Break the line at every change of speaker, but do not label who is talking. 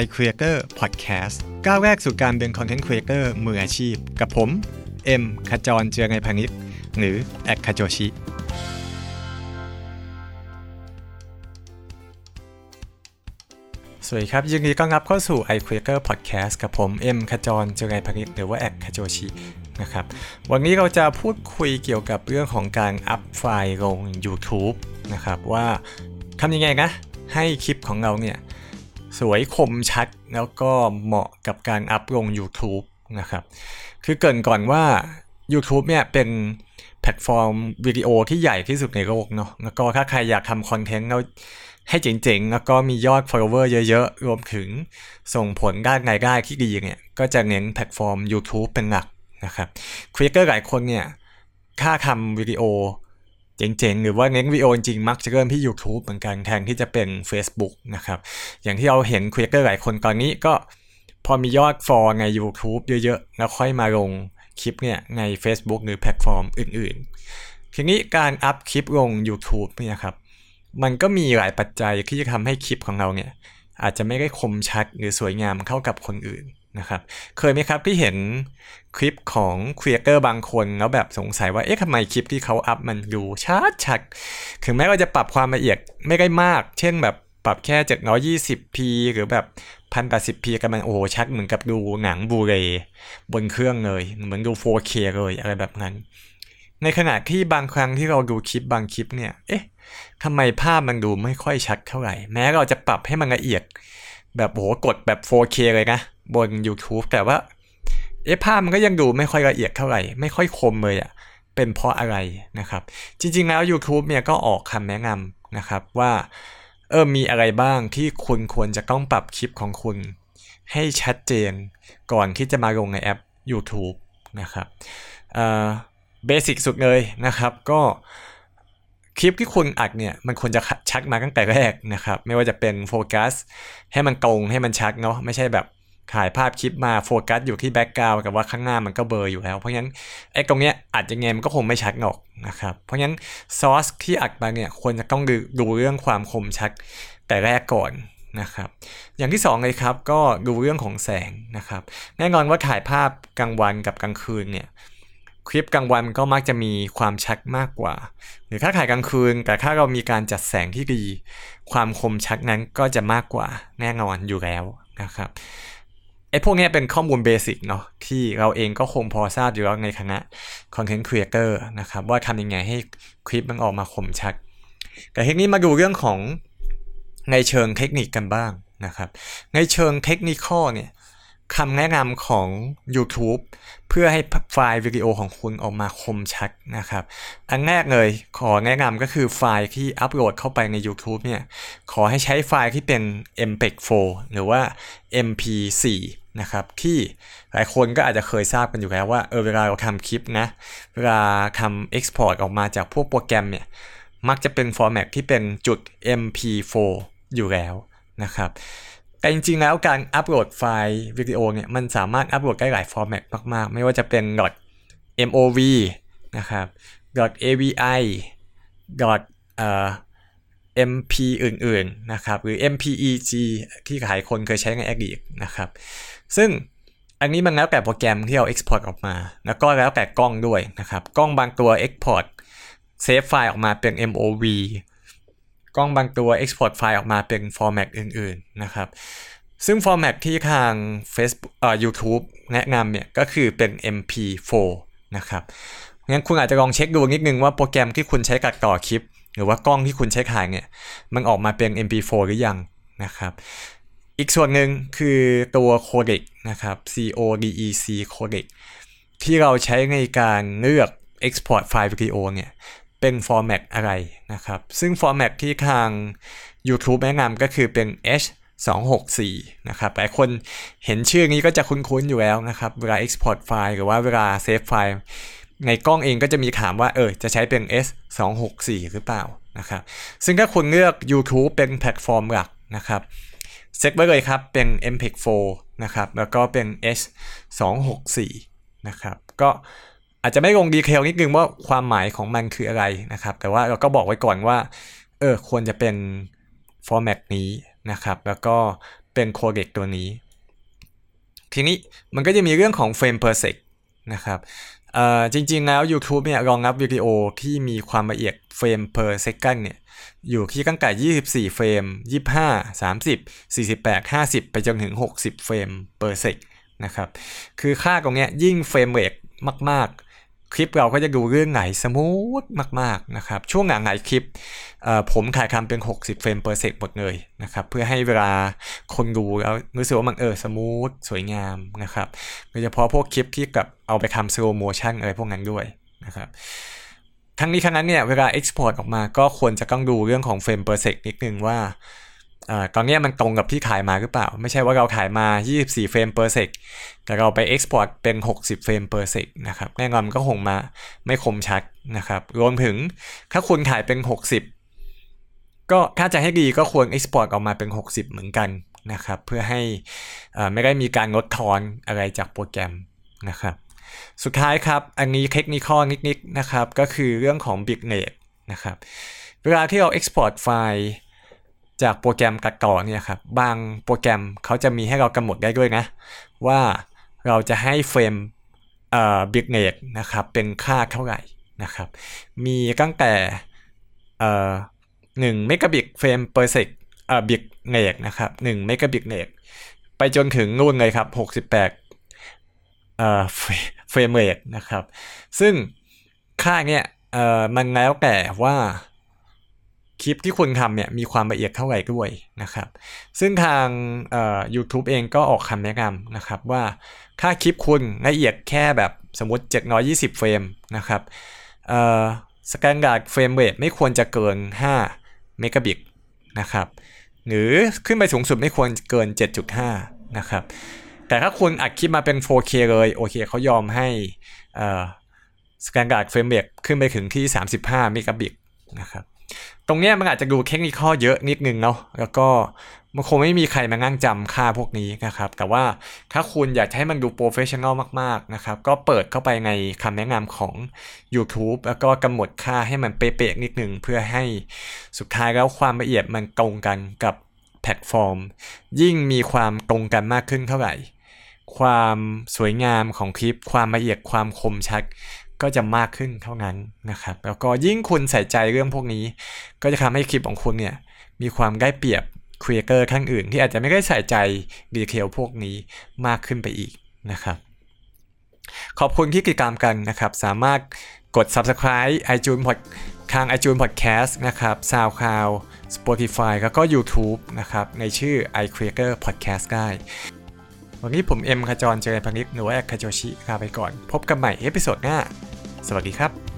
iCreator Podcast ก้าวแรกสู่การเป็น Content Creator มืออาชีพ กับผม เอ็มขจรเจียรนัยพานิชหรือ @khajochi สวัสดีครับ ยินดีต้อนรับเข้าสู่ iCreator Podcast กับผมเอ็มขจรเจียรนัยพานิชหรือว่า @khajochi นะครับวันนี้เราจะพูดคุยเกี่ยวกับเรื่องของการ up ไฟล์ลง YouTube นะครับว่าทำยังไงนะให้คลิปของเราเนี่ย สวยคมชัดแล้วก็เหมาะกับการ up ลง YouTube นะครับ คือเกริ่นก่อนว่า YouTube เนี่ยเป็นแพลตฟอร์มวิดีโอที่ใหญ่ที่สุดในโลกเนาะแล้วก็ถ้าใครอยากทำ content แล้วให้เจ๋งๆ แล้วก็มียอด follower เยอะๆ รวมถึงส่งผลด้านรายได้ที่ดีเนี่ย ก็จะเน้นแพลตฟอร์ม YouTube เป็นหลักนะครับcreator หลายคนเนี่ยถ้าทำวิดีโอ เจ๋งๆ หรือว่าเน้นวิดีโอจริงมักจะเริ่มที่ YouTube เหมือนกันแทนที่จะเป็น Facebook นะครับ อย่างที่เราเห็น creator หลายคนตอนนี้ก็พอมียอด follow ใน YouTube เยอะๆ แล้วค่อยมาลงคลิปเนี่ยใน Facebook หรือแพลตฟอร์มอื่นๆ ทีนี้การ up คลิปลง YouTube เนี่ยครับ มันก็มีหลายปัจจัยที่จะทำให้คลิปของเราเนี่ยอาจจะไม่ได้คมชัดหรือสวยงามเท่ากับคนอื่น นะครับ เคยไหมครับที่เห็นคลิปของ creator บางคน แล้วแบบสงสัยว่าเอ๊ะทำไมคลิปที่เขา up มันดูชัดชัดถึงแม้ว่าจะปรับความละเอียดไม่ได้มาก เช่นแบบปรับแค่ 720p หรือแบบ 1080p กันมันโอ้ชัดเหมือนกับดูหนัง Blu-ray บนเครื่องเลย เหมือนดู 4K เลยอะไรแบบนั้น ในขณะที่บางครั้งที่เราดูคลิปบางคลิปเนี่ย เอ๊ะทำไมภาพมันดูไม่ค่อยชัดเท่าไหร่ แม้เราจะปรับให้มันละเอียด แบบโหกดแบบ 4K เลยนะ บน YouTube แต่ว่าเอภาพมันก็ยังดูไม่ค่อยละเอียดเท่าไหร่ ไม่ค่อยคมเลยอะ่ะเป็นเพราะอะไรนะครับ จริงๆแล้ว YouTube เนี่ยก็ออกคำแนะนำนะครับว่าเออมีอะไรบ้างที่คุณควรจะต้องปรับคลิปของคุณ ให้ชัดเจนก่อนที่จะมาลงในแอป YouTube นะครับเบสิกสุดเลยนะครับก็คลิปที่คุณอัดเนี่ยมันควรจะชัดมาตั้งแต่แรกนะครับ ไม่ว่าจะเป็นโฟกัสให้มันตรงให้มันชัดเนาะไม่ใช่แบบ ถ่ายภาพคลิปมาโฟกัสอยู่ที่ background กับว่าข้างหน้ามันก็เบลออยู่แล้ว เพราะงั้นไอ้ตรงเนี้ยอาจจะไงมันก็คงไม่ชัดหรอกนะครับ เพราะงั้นซอสที่อัดมาเนี่ยควรจะต้องดูเรื่องความคมชัดแต่แรกก่อนนะครับ อย่างที่2เลยครับก็ดูเรื่องของแสงนะครับแน่นอนว่าถ่ายภาพกลางวันกับกลางคืนเนี่ยคลิปกลางวันก็มักจะมีความชัดมากกว่า หรือถ้าถ่ายกลางคืน แต่ถ้าเรามีการจัดแสงที่ดี ความคมชัดนั้นก็จะมากกว่าแน่นอนอยู่แล้วนะครับ ไอ้พวกนี้เป็นข้อมูลเบสิกเนาะที่เราเองก็คงพอทราบอยู่แล้วในคณะ Content Creator นะครับว่าทำยังไงให้คลิปมันออกมาคมชัด แต่ทีนี้มาดูเรื่องของในเชิงเทคนิคกันบ้างนะครับ ในเชิงเทคนิคเนี่ย คำแนะนำของ YouTube เพื่อให้ไฟล์วิดีโอของคุณออกมาคมชัดนะครับ อันแรกเลยขอแนะนำก็คือไฟล์ที่อัปโหลดเข้าไปใน YouTube เนี่ย ขอให้ใช้ไฟล์ที่เป็น MPEG 4 หรือว่า MP4 นะครับที่หลายคนก็อาจจะเคยทราบกันอยู่แล้วว่าเออเวลาเราทำคลิปนะ เวลาทำ Export ออกมาจากพวกโปรแกรมเนี่ย มักจะเป็น format ที่เป็นจุด MP4 อยู่แล้วนะครับ แต่จริงๆแล้วการอัปโหลดไฟล์วิดีโอเนี่ยมันสามารถอัปโหลดได้หลายฟอร์แมตมากๆ ไม่ว่าจะเป็น .mov นะครับ .avi .mp อื่นๆนะครับหรือ mpeg ที่หลายคนเคยใช้ในอดีตนะครับ ซึ่งอันนี้มันแล้วแต่โปรแกรมที่เรา export ออกมา แล้วก็แล้วแต่กล้องด้วยนะครับ กล้องบางตัว export เซฟไฟล์ออกมาเป็น MOV กล้องบางตัว export ไฟล์ออกมาเป็นฟอร์แมตอื่น ๆ นะครับ ซึ่งฟอร์แมตที่ทาง Facebook เอ่อ YouTube แนะนำเนี่ยก็คือเป็น MP4 นะครับงั้นคุณอาจจะลองเช็คดูนิดนึงว่าโปรแกรมที่คุณใช้ตัดต่อคลิป หรือว่ากล้องที่คุณใช้ถ่ายเนี่ยมันออกมาเป็น MP4 หรือยังนะครับอีกส่วนหนึ่งคือตัว codec นะครับ codec codec ที่เราใช้ในการเลือก export ไฟล์วิดีโอเนี่ย เป็นฟอร์แมตอะไรนะครับ ซึ่งฟอร์แมตที่ทาง YouTube แนะนำก็คือเป็น H 264 นะครับ หลายคนเห็นชื่อนี้ก็จะคุ้นๆอยู่แล้วนะครับ เวลา Export ไฟล์หรือว่าเวลาเซฟไฟล์ ในกล้องเองก็จะมีถามว่า เออ จะใช้เป็น H 264 หรือเปล่า นะครับ ซึ่งถ้าคุณเลือก YouTube เป็นแพลตฟอร์มหลักนะครับเซ็ตไว้เลยครับ เป็น MPEG 4นะครับ แล้วก็เป็น S 264 นะครับ ก็ อาจจะไม่ลงดีเทลนิดนึงว่าความหมายของมันคืออะไรนะครับ แต่ว่าเราก็บอกไว้ก่อนว่าเออควรจะเป็นฟอร์แมตนี้นะครับ แล้วก็เป็นโคเดกตัวนี้ ทีนี้มันก็จะมีเรื่องของเฟรม per sec นะครับจริงๆแล้ว YouTube เนี่ยรองรับวิดีโอที่มีความละเอียดเฟรม per second เนี่ยอยู่ที่ตั้งแต่ 24 เฟรม 25 30 48 50 ไปจนถึง 60 frame per sec นะครับ คือค่าตรงเนี้ยยิ่ง frame rate มากๆ คลิปเราก็จะดูลื่นไหล smooth มากๆนะครับ ช่วงหลังเนี่ยคลิปผมถ่ายทำเป็น 60 frame per sec หมดเลยนะครับ เพื่อให้เวลาคนดูแล้วรู้สึกว่ามันเออ smooth สวยงามนะครับโดยเฉพาะพวกคลิปที่กะเอาไปทำ slow motion อะไรพวกนั้นด้วยนะครับทั้งนี้ทั้งนั้นเนี่ยเวลา export ออกมาก็ควรจะต้องดูเรื่องของเฟรม per sec นิดนึงว่า ตอนนี้มันตรงกับที่ขายมาหรือเปล่า ไม่ใช่ว่าเราขายมา 24 เฟรม per sec แต่เราไป export เป็น 60 เฟรม per sec นะครับแน่นอนมันก็คงมาไม่คมชัดนะครับรวมถึงถ้าคุณขายเป็น 60 ก็ถ้าจะให้ดีก็ควร export ออกมาเป็น 60 เหมือนกันนะครับเพื่อให้ไม่ได้มีการลดทอนอะไรจากโปรแกรมนะครับสุดท้ายครับ อันนี้เทคนิคนิดๆนะครับก็คือเรื่องของ Big n e t นะครับเวลาที่เรา Export ไฟล์ จากโปรแกรมกัดต่อเนี่ยครับบางโปรแกรมเขาจะมีให้เรากำหนดได้ด้วยนะ ว่าเราจะให้เฟรมเอ่อ Big n e t นะครับเป็นค่าเท่าไหร่นะครับ มีตั้งแต่เอ่อ1 megabit frame per sec เซกเอ่อ bit n e t นะครับ1 megabit n e t ไปจนถึงนู่นเลยครับ68 frame rate นะครับ ซึ่งค่าเนี่ยเอ่อมันแล้วแต่ว่า คลิปที่คุณทำเนี่ยมีความละเอียดเท่าไหร่ด้วยนะครับ ซึ่งทางเอ่อ YouTube เองก็ออกคำแนะนำนะครับว่าถ้าคลิปคุณละเอียดแค่แบบสมมติ 720 เฟรมนะครับ standard frame rate ไม่ควรจะเกิน 5 เมกะบิตนะครับ หรือขึ้นไปสูงสุดไม่ควรเกิน 7.5 นะครับ แต่ถ้าคุณอัดคลิปมาเป็น 4K เลยโอเคเขายอมให้ standard frame rate ขึ้นไปถึงที่ 35 เมกะบิตนะครับ ตรงนี้มันอาจจะดูเทคนิคเยอะนิดนึงเนาะแล้วก็มันคงไม่มีใครมานั่งจำค่าพวกนี้นะครับ แต่ว่าถ้าคุณอยากให้มันดู professional มากๆนะครับ ก็เปิดเข้าไปในคำแนะนำของ YouTube แล้วก็กำหนดค่าให้มันเป๊ะๆนิดนึง เพื่อให้สุดท้ายแล้วความละเอียดมันตรงกันกับแพลตฟอร์ม ยิ่งมีความตรงกันมากขึ้นเท่าไหร่ ความสวยงามของคลิป ความละเอียดความคมชัด ก็จะมากขึ้นเท่านั้นนะครับ แล้วก็ยิ่งคุณใส่ใจเรื่องพวกนี้ ก็จะทำให้คลิปของคุณเนี่ยมีความได้เปรียบ creator ท่านอื่น ที่อาจจะไม่ได้ใส่ใจ detail พวกนี้มากขึ้นไปอีกนะครับ ขอบคุณที่ติดตามกันนะครับ สามารถกด subscribe iTunes Pod ทาง iTunes Podcast นะครับ SoundCloud Spotify แล้วก็ YouTube นะครับ ในชื่อ iCreator Podcast ได้ วันนี้ผมเอ็มขจรเจริญพนิษฐ์หรือว่าแอด khajochi ลาไปก่อน พบกันใหม่ episode หน้า สวัสดีครับ